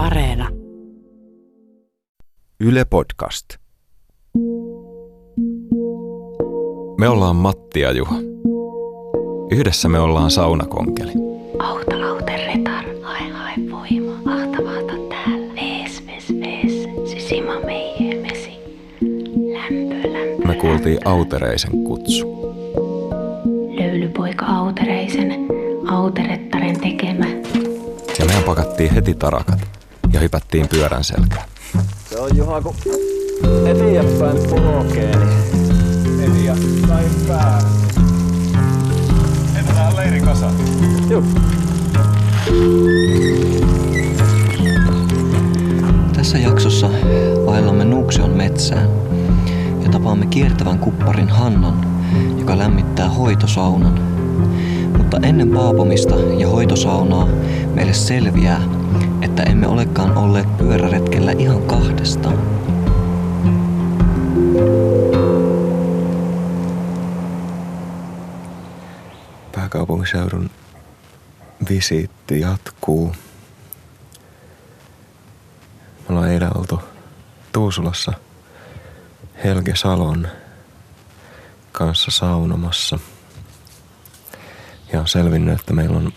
Areena. Yle Podcast. Me ollaan Matti ja Juha. Yhdessä me ollaan saunakonkeli. Auta auterretar, hae hae voima, ahtavaata täällä. Vees, vees, vees, sysima meijä mesi. Lämpö, lämpö, Me kuultiin Autereisen kutsu. Löylypoika autereisen, auterettaren tekemä. Ja mehän pakattiin heti tarakat ja hypättiin pyörän selkään. Se on Juha, kun eteenpäin puhokee, niin eteenpäin pää. Heitetään leiri kasaan. Juh. Tässä jaksossa vaellamme Nuuksion metsään ja tapaamme kiertävän kupparin Hannan, joka lämmittää hoitosaunan. Mutta ennen paapomista ja hoitosaunaa meille selviää, että emme olekaan olleet pyöräretkellä ihan kahdestaan. Pääkaupunkiseudun visiitti jatkuu. Me ollaan eilen oltu Tuusulassa Helge Salon kanssa saunomassa. Ja on selvinnyt, että meillä on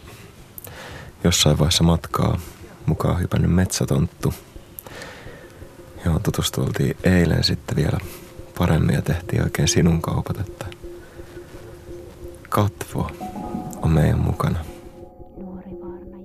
jossain vaiheessa matkaa mukaan hypännyt metsätonttu, johon tutustultiin eilen sitten vielä paremmin ja tehtiin oikein sinun kaupat, että Katvo on meidän mukana. Nuori vaarna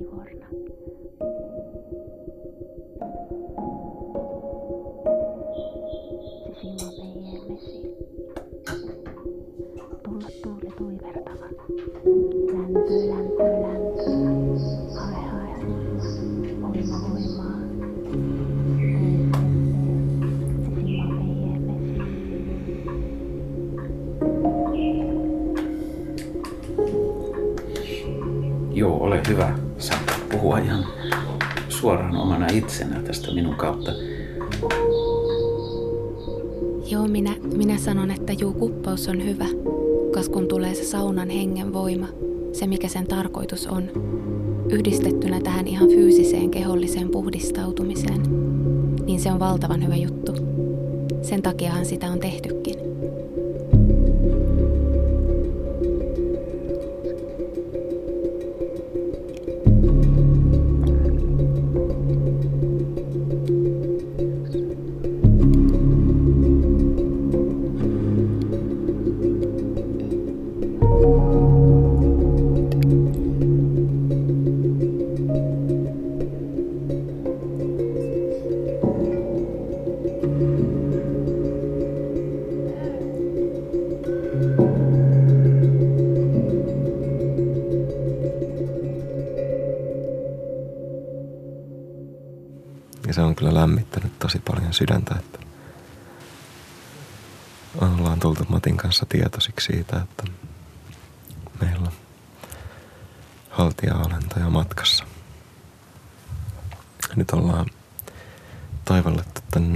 hyvä. Saat puhua ihan suoraan omana itsenä tästä minun kautta. Joo, minä, minä sanon, että juu, kuppaus on hyvä, kas kun tulee se saunan hengen voima, se mikä sen tarkoitus on, yhdistettynä tähän ihan fyysiseen keholliseen puhdistautumiseen, niin se on valtavan hyvä juttu. Sen takiahan sitä on tehtykin.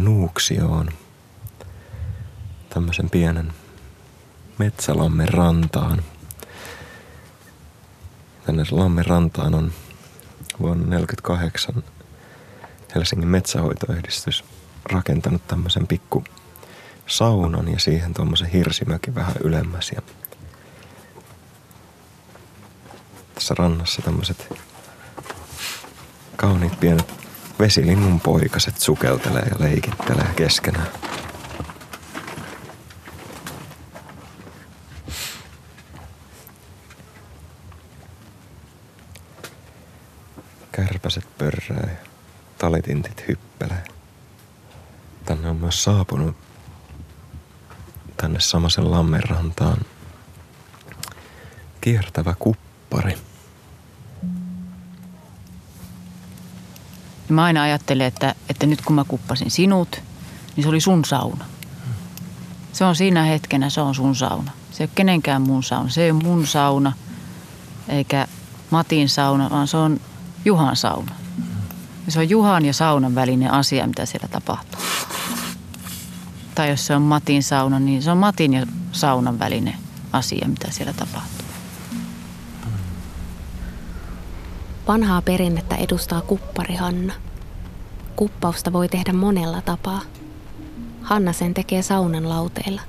Nuuksioon tämmöisen pienen metsälammen rantaan. Tänne lammen rantaan on vuonna 1948 Helsingin metsähoitoyhdistys rakentanut tämmöisen pikku saunan ja siihen tuommoisen hirsimökin vähän ylemmäs. Ja tässä rannassa tämmöiset kauniit pienet vesilinnun poikaset sukeltelee ja leikittelee keskenään. Kärpäset pörrää ja talitintit hyppelee. Tänne on myös saapunut tänne samaisen lammenrantaan kiertävä kuppari. Mä aina ajattelin, että, että nyt kun mä kuppasin sinut, niin se oli sun sauna. Se on siinä hetkenä, se on sun sauna. Se ei ole kenenkään mun sauna. Se ei ole mun sauna, eikä Matin sauna, vaan se on Juhan sauna. Ja se on Juhan ja saunan välinen asia, mitä siellä tapahtuu. Tai jos se on Matin sauna, niin se on Matin ja saunan välinen asia, mitä siellä tapahtuu. Vanhaa perinnettä edustaa kuppari Hanna. Kuppausta voi tehdä monella tapaa. Hanna sen tekee saunan lauteilla.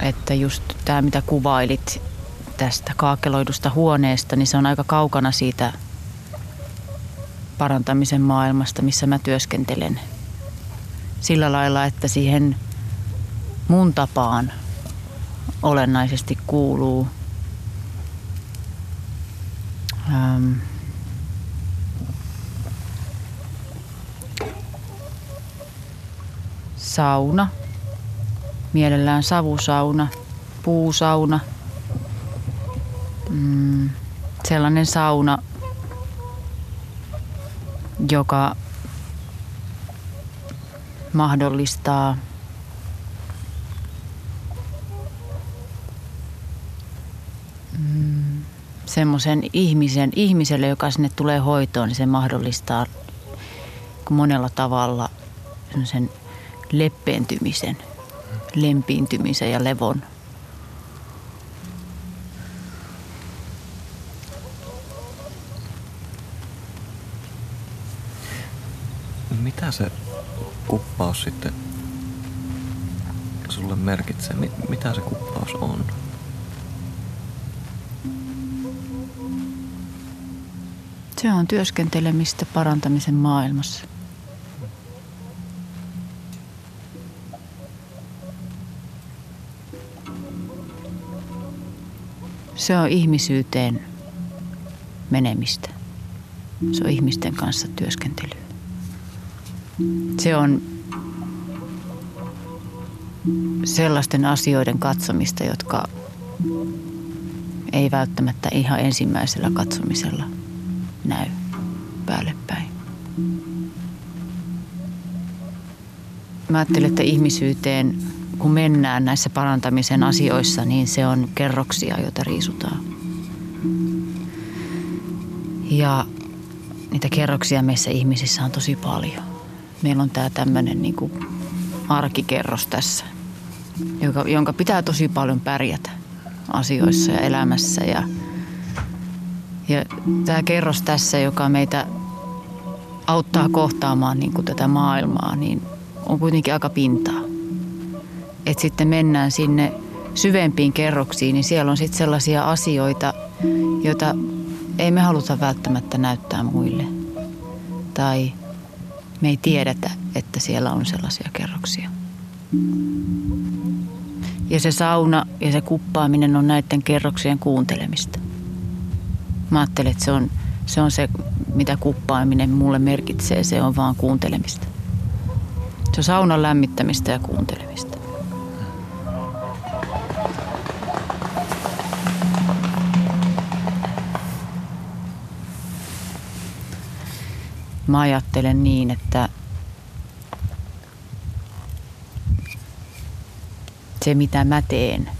Että just tämä, mitä kuvailit tästä kaakeloidusta huoneesta, niin se on aika kaukana siitä parantamisen maailmasta, missä mä työskentelen. Sillä lailla, että siihen mun tapaan olennaisesti kuuluu ähm, sauna, mielellään savusauna, puusauna, mm, sellainen sauna, joka mahdollistaa semmoisen ihmisen, ihmiselle, joka sinne tulee hoitoon, niin se mahdollistaa monella tavalla sen leppeentymisen, lempiintymisen ja levon. Mitä se kuppaus sitten sulle merkitsee? Mitä se kuppaus on? Se on työskentelemistä parantamisen maailmassa. Se on ihmisyyteen menemistä. Se on ihmisten kanssa työskentelyä. Se on sellaisten asioiden katsomista, jotka ei välttämättä ihan ensimmäisellä katsomisella näy päälle päin. Mä ajattelen, että ihmisyyteen, kun mennään näissä parantamisen asioissa, niin se on kerroksia, joita riisutaan. Ja niitä kerroksia meissä ihmisissä on tosi paljon. Meillä on tämä tämmöinen niin kuin arkikerros tässä, jonka pitää tosi paljon pärjätä asioissa ja elämässä. Ja, ja tämä kerros tässä, joka meitä auttaa kohtaamaan niin kuin tätä maailmaa, niin on kuitenkin aika pintaa. Että sitten mennään sinne syvempiin kerroksiin, niin siellä on sitten sellaisia asioita, joita ei me haluta välttämättä näyttää muille. Tai me ei tiedetä, että siellä on sellaisia kerroksia. Ja se sauna ja se kuppaaminen on näiden kerroksien kuuntelemista. Mä ajattelen, että se on, se on se, mitä kuppaaminen mulle merkitsee. Se on vaan kuuntelemista. Se on saunan lämmittämistä ja kuuntelemista. Mä ajattelen niin, että se mitä mä teen,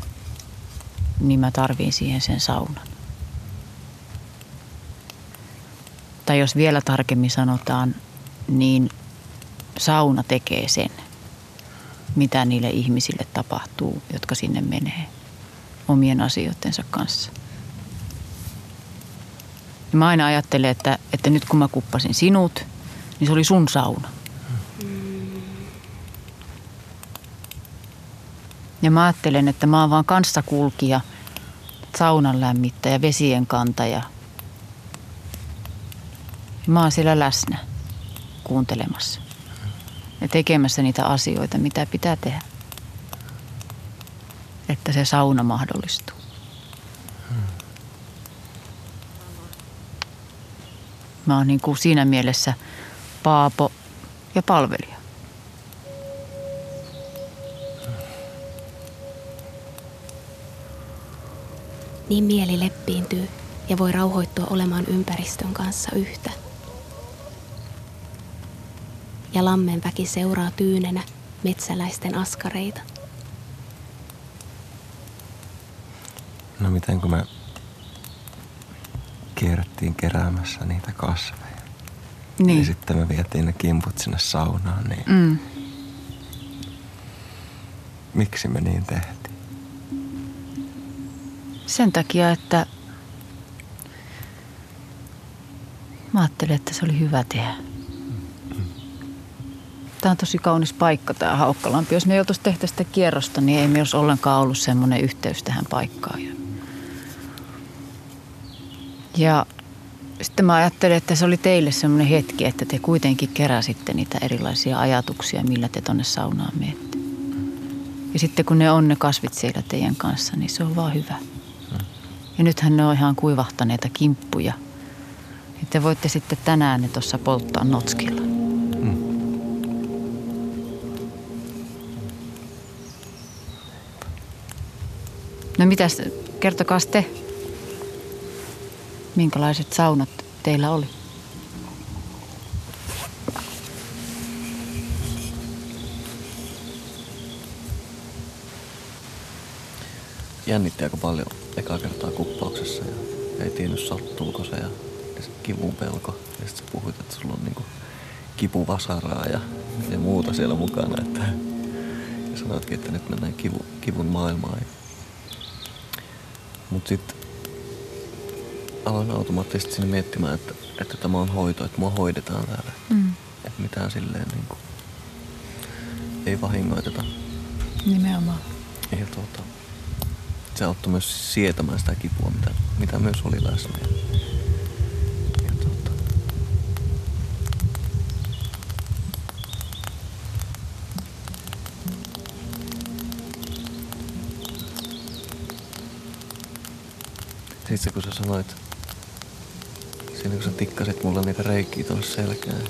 niin mä tarviin siihen sen saunan. Tai jos vielä tarkemmin sanotaan, niin sauna tekee sen, mitä niille ihmisille tapahtuu, jotka sinne menee omien asioittensa kanssa. Ja mä aina ajattelen, että, että nyt kun mä kuppasin sinut, niin se oli sun sauna. Ja mä ajattelen, että mä oon vaan kanssakulkija, saunan lämmittäjä, vesien kantaja. Mä oon siellä läsnä kuuntelemassa ja tekemässä niitä asioita, mitä pitää tehdä. Että se sauna mahdollistuu. Mä oon niin kuin siinä mielessä paapo ja palvelija. Niin mieli leppiintyy ja voi rauhoittua olemaan ympäristön kanssa yhtä. Ja lammen väki seuraa tyynenä metsäläisten askareita. No miten kun me kierrettiin keräämässä niitä kasveja. Niin. Ja sitten me vietiin ne kimput sinne saunaan, niin Mm. miksi me niin tehtiin? Sen takia, että Mä ajattelin, että se oli hyvä tehdä. Tämä on tosi kaunis paikka tämä Haukkalampi. Jos me ei oltaisi tehty sitä kierrosta, niin ei me olisi ollenkaan ollut semmoinen yhteys tähän paikkaan. Ja sitten mä ajattelin, että se oli teille semmoinen hetki, että te kuitenkin keräsitte niitä erilaisia ajatuksia, millä te tonne saunaan menette. Ja sitten kun ne on ne kasvit siellä teidän kanssa, niin se on vaan hyvä. Ja nythän ne on ihan kuivahtaneita kimppuja. Ja te voitte sitten tänään ne tuossa polttaa notskilla. No mitäs, kertokaa te, minkälaiset saunat teillä oli? Jännitti aika paljon ekaa kertaa kuppauksessa ja ei tiennyt sattuuko se ja, ja se kivun pelko. Ja sitten puhuit, että sulla on niinku kipuvasaraa ja, ja muuta siellä mukana. Että, ja sanoitkin, että nyt mennään kivu, kivun maailmaan. Mutta sitten aloin automaattisesti sinne miettimään, että, että tämä on hoito, että mua hoidetaan täällä. Mm. Että mitään silleen niin kuin, ei vahingoiteta. Nimenomaan. Ja tuota, se auttoi myös sietämään sitä kipua, mitä, mitä myös oli läsnä. Sitten kun sä sanoit, siinä kun sä tikkasit mulle niitä reikiä tuonne selkään,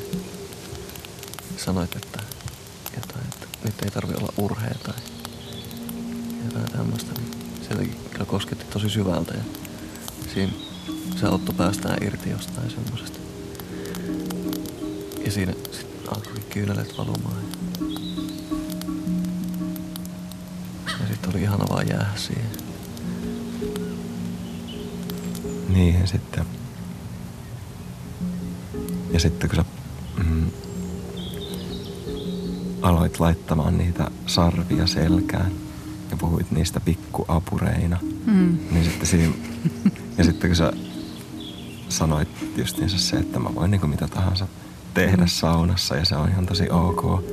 sanoit, että jotain, että nyt ei tarvi olla urhea tai jotain tämmöistä, niin se kyllä kosketti tosi syvältä ja siinä se auttoi päästään irti jostain semmosesta. Ja siinä sitten alkoi kyynelet valumaan. Ja sitten oli ihana vaan jäädä siihen. Niin ja sitten... Ja sitten kun sä mm, aloit laittamaan niitä sarvia selkään ja puhuit niistä pikkuapureina, Mm. niin sitten siinä... Ja sitten kun sä sanoit justiinsa se, että mä voin niinku mitä tahansa tehdä saunassa ja se on ihan tosi ok.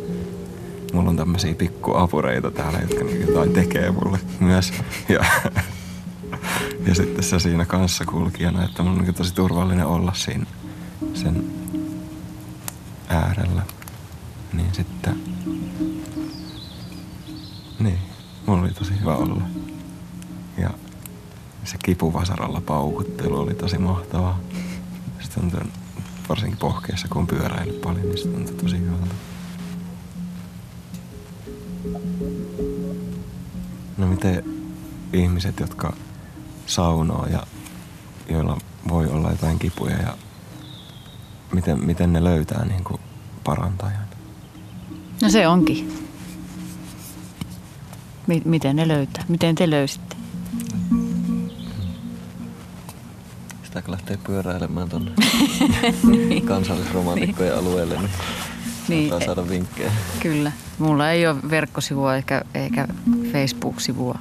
Mulla on tämmöisiä pikkuapureita täällä, jotka niinku jotain tekee mulle myös. Ja, ja sitten se siinä kanssa kulkijana, että mun on tosi turvallinen olla siinä sen äärellä. Niin sitten... Niin, mulla oli tosi hyvä olla. Ja se kipuvasaralla paukuttelu oli tosi mahtavaa. Se tuntui, varsinkin pohkeessa, kun on paljon, niin se tuntui tosi hyvältä. No miten ihmiset, jotka saunoo ja joilla voi olla jotain kipuja ja miten, miten ne löytää niin kuin parantajan? No se onkin. Mi- miten ne löytää? Miten te löysitte? Sitä kun lähtee pyöräilemään tuonne kansallisromantikkojen alueelle, niin, Niin, saada vinkkejä. Kyllä. Mulla ei ole verkkosivua eikä, eikä Facebook-sivua,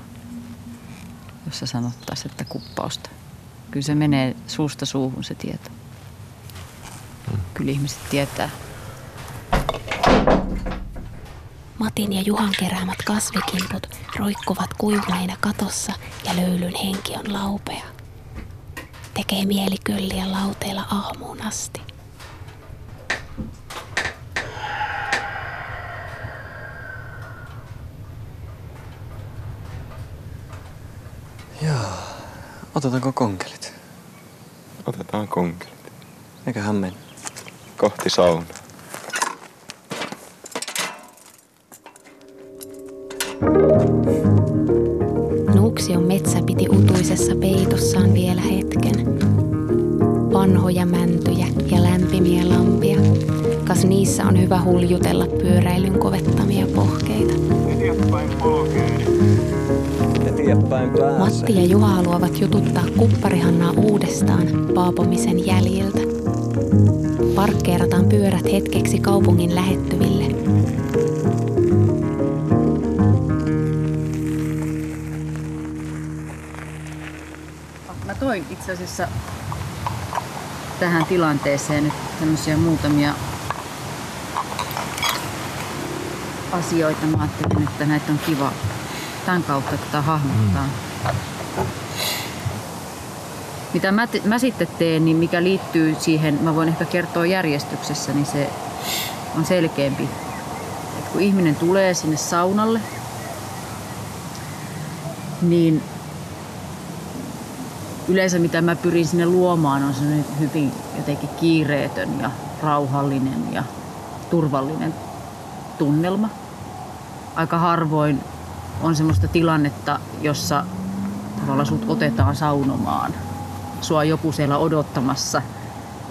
jossa sanottaisiin, että kuppausta. Kyllä se menee suusta suuhun se tieto. Kyllä ihmiset tietää. Matin ja Juhan keräämät kasvikimput roikkuvat kuivuneina katossa ja löylyn henki on laupea. Tekee mieli kölliä lauteilla aamuun asti. Otetaanko konkelit? Otetaan konkelit. Eiköhän mennä. Kohti saunaa. Nuuksion metsä piti utuisessa peitossaan vielä hetken. Vanhoja mäntyjä ja lämpimiä lampia, kas niissä on hyvä huljutella pyöräilyn kovettamia pohkeita. Eteenpäin. Matti ja Juha haluavat jututtaa kupparihannaa uudestaan paapomisen jäljiltä. Parkkeerataan pyörät hetkeksi kaupungin lähettyville. Mä toin itse asiassa tähän tilanteeseen nyt tämmöisiä muutamia asioita. Mä ajattelin, että näitä on kiva tämän kautta tätä hahmottaa. Mm. Mitä mä, te, mä sitten teen, niin mikä liittyy siihen, mä voin ehkä kertoa järjestyksessä, niin se on selkeämpi. Et kun ihminen tulee sinne saunalle, niin yleensä mitä mä pyrin sinne luomaan on sellainen hyvin jotenkin kiireetön ja rauhallinen ja turvallinen tunnelma. Aika harvoin on semmoista tilannetta, jossa tavallaan sut otetaan saunomaan. Sua joku siellä odottamassa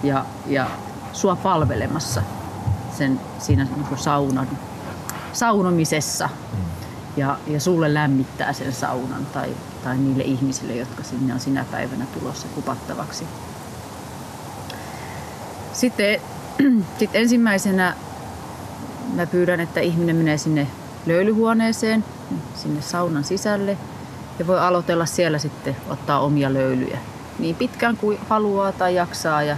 ja, ja sua palvelemassa sen siinä niin saunan, saunomisessa. Mm. Ja, ja sulle lämmittää sen saunan tai, tai niille ihmisille, jotka sinne on sinä päivänä tulossa kupattavaksi. Sitten sit ensimmäisenä mä pyydän, että ihminen menee sinne löylyhuoneeseen, sinne saunan sisälle ja voi aloitella siellä sitten ottaa omia löylyjä niin pitkään kuin haluaa tai jaksaa ja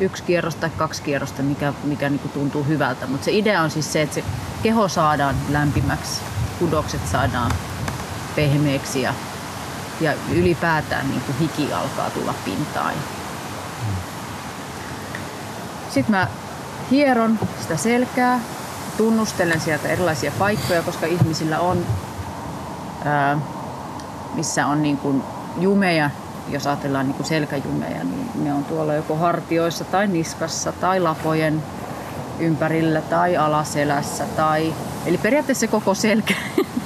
yksi kierros tai kaksi kierrosta, mikä, mikä niin tuntuu hyvältä. Mutta se idea on siis se, että se keho saadaan lämpimäksi, kudokset saadaan pehmeäksi ja, ja ylipäätään niin kuin hiki alkaa tulla pintaan. Sitten mä hieron sitä selkää, tunnustelen sieltä erilaisia paikkoja, koska ihmisillä on, ää, missä on niin kuin jumeja, jos ajatellaan niin kuin selkäjumeja, niin ne on tuolla joko hartioissa tai niskassa tai lapojen ympärillä tai alaselässä. Tai... Eli periaatteessa koko selkä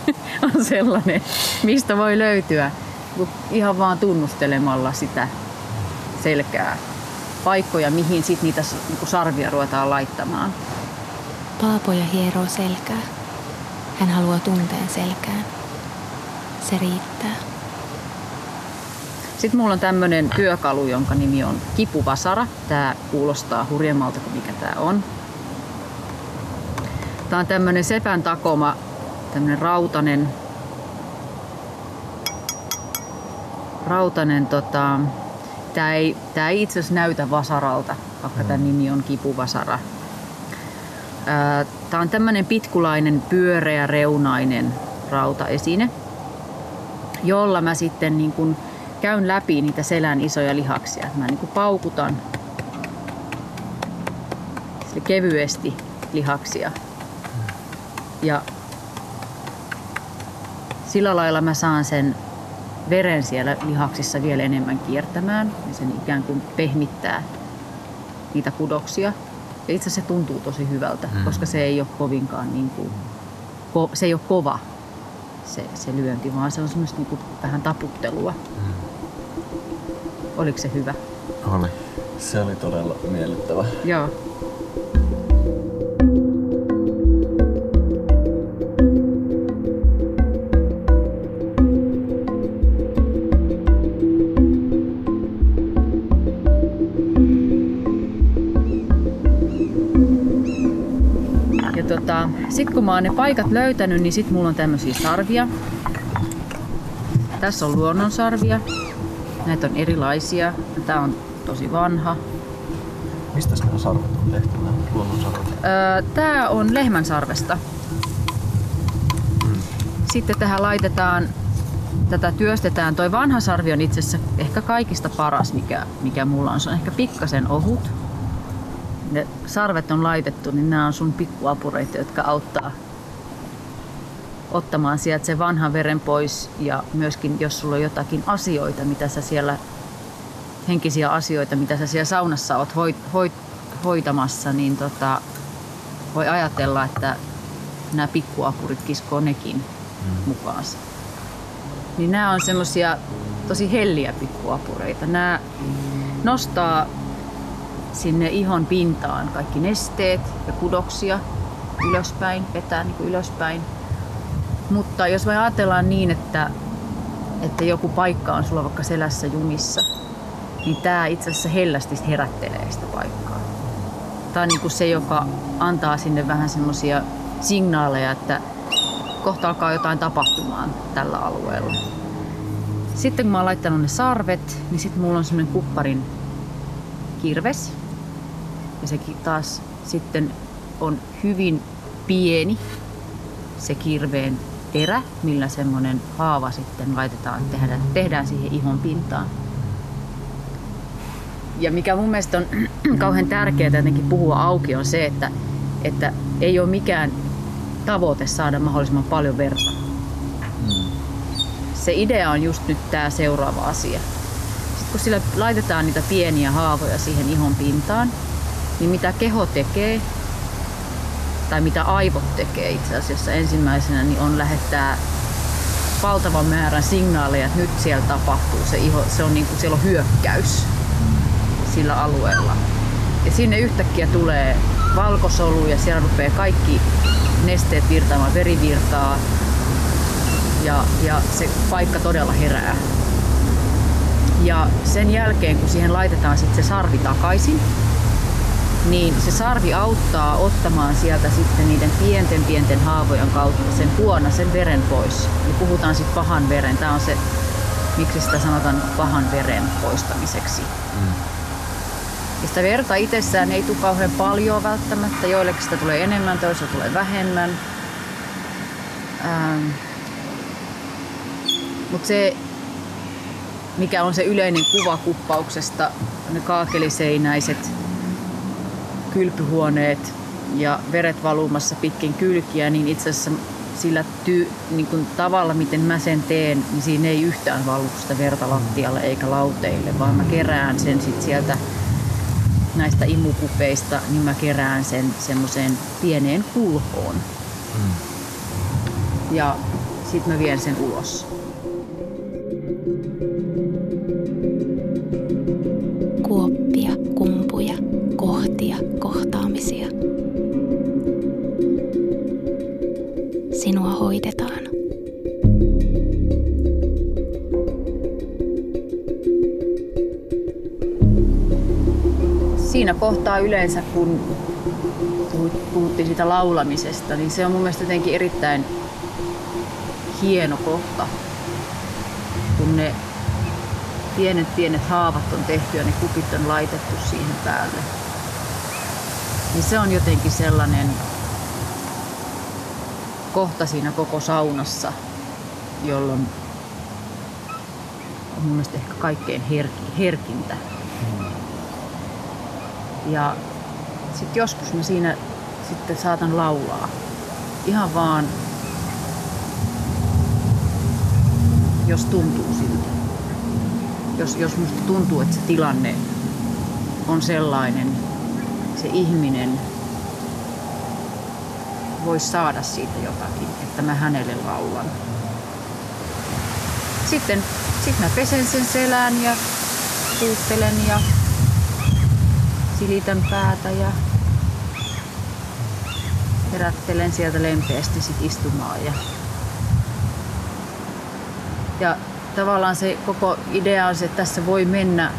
on sellainen, mistä voi löytyä ihan vaan tunnustelemalla sitä selkää paikkoja, mihin sitten niitä niin sarvia ruvetaan laittamaan. Paapoja hieroo selkää. Hän haluaa tunteen selkään. Se riittää. Sitten mulla on tämmönen työkalu, jonka nimi on kipuvasara. Tää kuulostaa hurjemmalta kuin mikä tää on. Tää on tämmönen sepän takoma, tämmönen rautanen, rautanen tota, tää ei, tää ei itse asiassa näytä vasaralta, vaikka mm. tämän nimi on kipuvasara. Tää on tämmönen pitkulainen pyöreä reunainen rautaesine, jolla mä sitten niin kun käyn läpi niitä selän isoja lihaksia. Mä niin kuin paukutan kevyesti lihaksia. Ja sillä lailla mä saan sen veren siellä lihaksissa vielä enemmän kiertämään ja sen ikään kuin pehmittää niitä kudoksia. Ja itse asiassa se tuntuu tosi hyvältä, mm. koska se ei ole kovinkaan niin kuin, ko, se ei ole kova se, se lyönti, vaan se on semmoista niin kuin vähän taputtelua. Mm. Oliko se hyvä? Oli. Se oli todella miellyttävä. Joo. Sitten kun mä oon ne paikat löytänyt, niin sitten mulla on tämmöisiä sarvia. Tässä on luonnonsarvia. Näitä on erilaisia. Tämä on tosi vanha. Mistä nämä sarvet on tehty, nämä luonnonsarvet? Öö, Tämä on lehmän sarvesta. Hmm. Sitten tähän laitetaan, tätä työstetään. Toi vanha sarvi on itse asiassa ehkä kaikista paras, mikä, mikä mulla on. Se on ehkä pikkasen ohut. Ne sarvet on laitettu, niin nämä on sun pikkuapureita, jotka auttaa ottamaan sieltä se vanhan veren pois ja myöskin jos sulla on jotakin asioita, mitä sä siellä, henkisiä asioita, mitä sä siellä saunassa oot hoit, hoit, hoitamassa, niin tota, voi ajatella, että nämä pikkuapurit kiskoo nekin mm. mukaansa. Niin nämä on semmosia tosi helliä pikkuapureita. Nämä nostaa sinne ihon pintaan kaikki nesteet ja kudoksia ylöspäin, vetää niin kuin ylöspäin mutta jos me ajatellaan niin, että, että joku paikka on sulla vaikka selässä jumissa, niin tämä itse asiassa hellästi herättelee sitä paikkaa. Tämä on niin kuin se, joka antaa sinne vähän semmoisia signaaleja, että kohta alkaa jotain tapahtumaan tällä alueella. Sitten kun mä oon laittanut ne sarvet, niin sitten mulla on semmoinen kupparin kirves. Ja sekin taas sitten on hyvin pieni se kirveen terä, millä semmoinen haava sitten laitetaan, tehdään, tehdään siihen ihon pintaan. Ja mikä mun mielestä on kauhean tärkeää jotenkin puhua auki on se, että, että ei ole mikään tavoite saada mahdollisimman paljon verta. Se idea on just nyt tämä seuraava asia. Sitten kun sillä laitetaan niitä pieniä haavoja siihen ihon pintaan, niin mitä keho tekee, tai mitä aivot tekee itse asiassa ensimmäisenä, niin on lähettää valtavan määrän signaaleja, että nyt siellä tapahtuu se iho, se on niin kuin, siellä on hyökkäys sillä alueella. Ja sinne yhtäkkiä tulee valkosolu ja siellä rupeaa kaikki nesteet virtaamaan, verivirtaa ja, ja se paikka todella herää. Ja sen jälkeen, kun siihen laitetaan sitten se sarvi takaisin, niin se sarvi auttaa ottamaan sieltä sitten niiden pienten pienten haavojen kautta sen sen veren pois. Ja puhutaan sitten pahan veren. Tämä on se, miksi sitä sanotaan pahan veren poistamiseksi. Mm. Ja sitä verta itsessään ei tule kauhean paljon välttämättä. Joillekin sitä tulee enemmän, toisilla tulee vähemmän. Ähm. Mutta se, mikä on se yleinen kuva kuppauksesta, ne kaakeliseinäiset kylpyhuoneet ja veret valumassa pitkin kylkiä, niin itse asiassa sillä ty, niin kuin tavalla, miten mä sen teen, niin siinä ei yhtään valu sitä verta lattialle eikä lauteille, vaan mä kerään sen sit sieltä näistä imukupeista, niin mä kerään sen semmoiseen pieneen kulhoon. Mm. Ja sitten mä vien sen ulos. Yleensä, kun puhuttiin siitä laulamisesta, niin se on mun mielestä jotenkin erittäin hieno kohta, kun ne pienet pienet haavat on tehty ja ne kupit on laitettu siihen päälle. Niin se on jotenkin sellainen kohta siinä koko saunassa, jolloin on mun mielestä ehkä kaikkein herkintä. Ja sitten joskus mä siinä sitten saatan laulaa. Ihan vaan, jos tuntuu siltä. Jos, jos musta tuntuu, että se tilanne on sellainen, se ihminen voisi saada siitä jotakin, että mä hänelle laulan. Sitten sit mä pesen sen selän ja puuttelen ja silitän päätä ja herättelen sieltä lempeästi sit istumaan. Ja, ja tavallaan se koko idea on se, että tässä voi mennä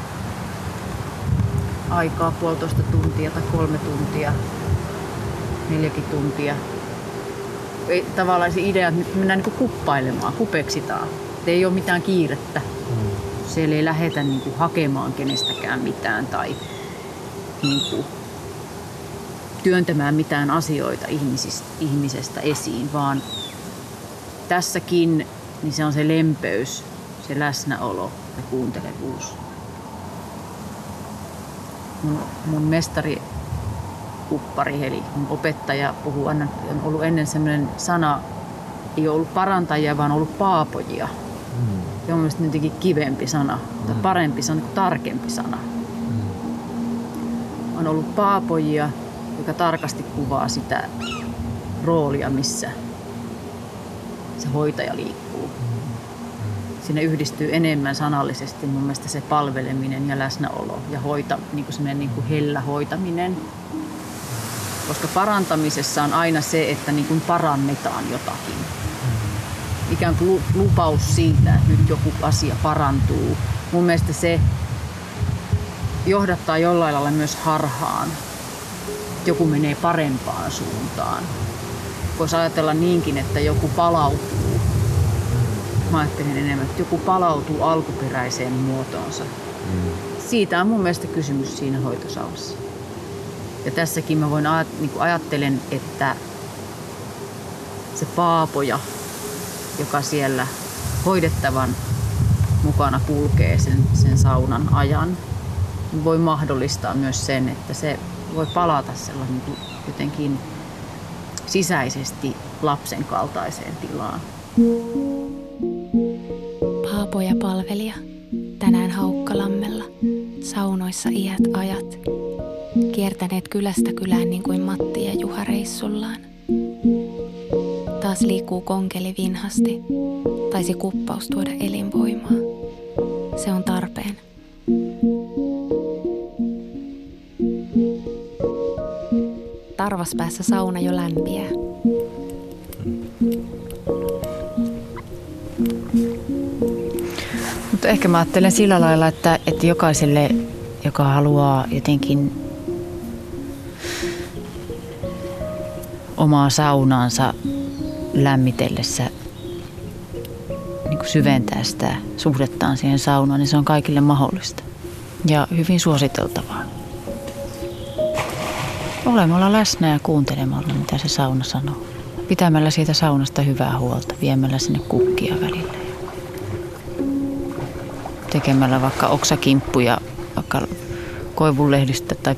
aikaa puolitoista tuntia tai kolme tuntia, neljäkin tuntia. Ei, tavallaan se idea, että mennään niin kuppailemaan, kupeksitaan. Ei ole mitään kiirettä. Mm. Siellä ei lähdetä niin hakemaan kenestäkään mitään tai niin kuin työntämään mitään asioita ihmisistä, ihmisestä esiin, vaan tässäkin niin se on se lempeys, se läsnäolo ja kuuntelevuus mun, mun mestari kuppari, eli mun opettaja puhuu aina, on ollut ennen sellainen sana, ei ole ollut parantajia, vaan ollut paapojia. Mm. Se on mielestäni jotenkin kivempi sana, mm. tai parempi, niin tarkempi sana. On ollut paapojia, joka tarkasti kuvaa sitä roolia, missä se hoitaja liikkuu. Mm sinne yhdistyy enemmän sanallisesti mun mielestä se palveleminen ja läsnäolo ja hoita, niin kuin niin kuin hellä hoitaminen. Koska parantamisessa on aina se, että niin kuin parannetaan jotakin. Ikään kuin lupaus siitä, että nyt joku asia parantuu. Mun mielestä se johdattaa jollain lailla myös harhaan. Joku menee parempaan suuntaan. Voisi ajatella niinkin, että joku palautuu mä ajattelin enemmän, että joku palautuu alkuperäiseen muotoonsa. Mm. siitä on mun mielestä kysymys siinä hoitosaunassa. Ja tässäkin mä voin niin ajattelen, että se paapoja, joka siellä hoidettavan mukana kulkee sen, sen saunan ajan, voi mahdollistaa myös sen, että se voi palata sellainen jotenkin sisäisesti lapsen kaltaiseen tilaan. Paapo ja palvelija tänään Haukkalammella, saunoissa iät ajat, kiertäneet kylästä kylään niin kuin Matti ja Juha reissullaan. Taas liikkuu konkeli vinhasti, taisi kuppaus tuoda elinvoimaa. Se on tarpeen. Tarvaspäässä sauna jo lämpiää. Mutta ehkä mä ajattelen sillä lailla, että, että jokaiselle, joka haluaa jotenkin omaa saunaansa lämmitellessä niin kuin syventää sitä suhdettaan siihen saunaan, niin se on kaikille mahdollista ja hyvin suositeltavaa. Olemalla läsnä ja kuuntelemalla, mitä se sauna sanoo. Pitämällä siitä saunasta hyvää huolta, viemällä sinne kukkia välillä. Tekemällä vaikka oksakimppuja, vaikka koivunlehdistä tai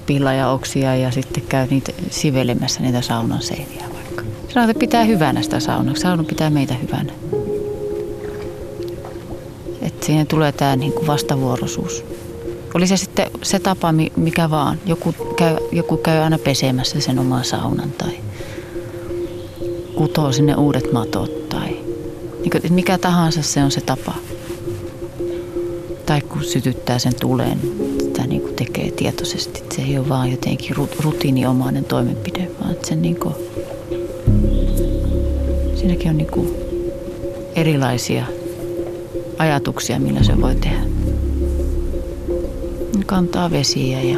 oksia ja sitten käy niitä sivelemässä niitä saunan seiniä vaikka. Sanotaan, että pitää hyvänä sitä saunaa. Sauna pitää meitä hyvänä. Että siihen tulee tämä niin kuin vastavuoroisuus. Oli se sitten se tapa, mikä vaan. Joku käy, joku käy aina pesemässä sen oman saunan tai kutoo sinne uudet matot tai niin kuin, mikä tahansa se on se tapa. Tai kun sytyttää sen tuleen, sitä niin kuin tekee tietoisesti. Se ei ole vaan jotenkin rutiiniomainen toimenpide, vaan että sen niin kuin, siinäkin on niin kuin erilaisia ajatuksia, millä se voi tehdä kantaa vesiä ja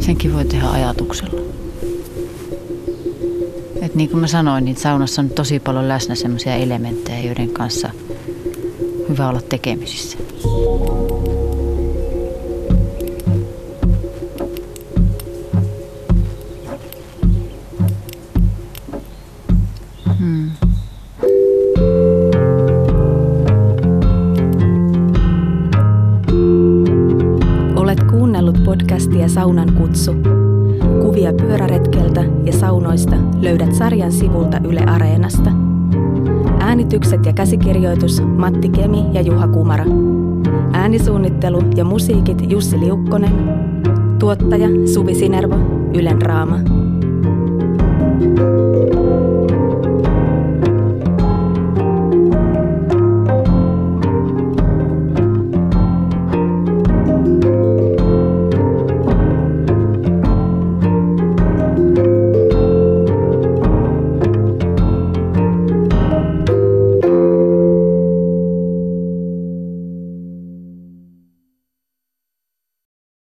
senkin voi tehdä ajatuksella. Et niin kuin mä sanoin, niin saunassa on tosi paljon läsnä sellaisia elementtejä, joiden kanssa hyvä olla tekemisissä. Saunan kutsu. Kuvia pyöräretkeltä ja saunoista löydät sarjan sivulta Yle Areenasta. Äänitykset ja käsikirjoitus Matti Kemi ja Juha Kumara. Äänisuunnittelu ja musiikit Jussi Liukkonen. Tuottaja Suvi Sinervo, Ylen Raama. thank you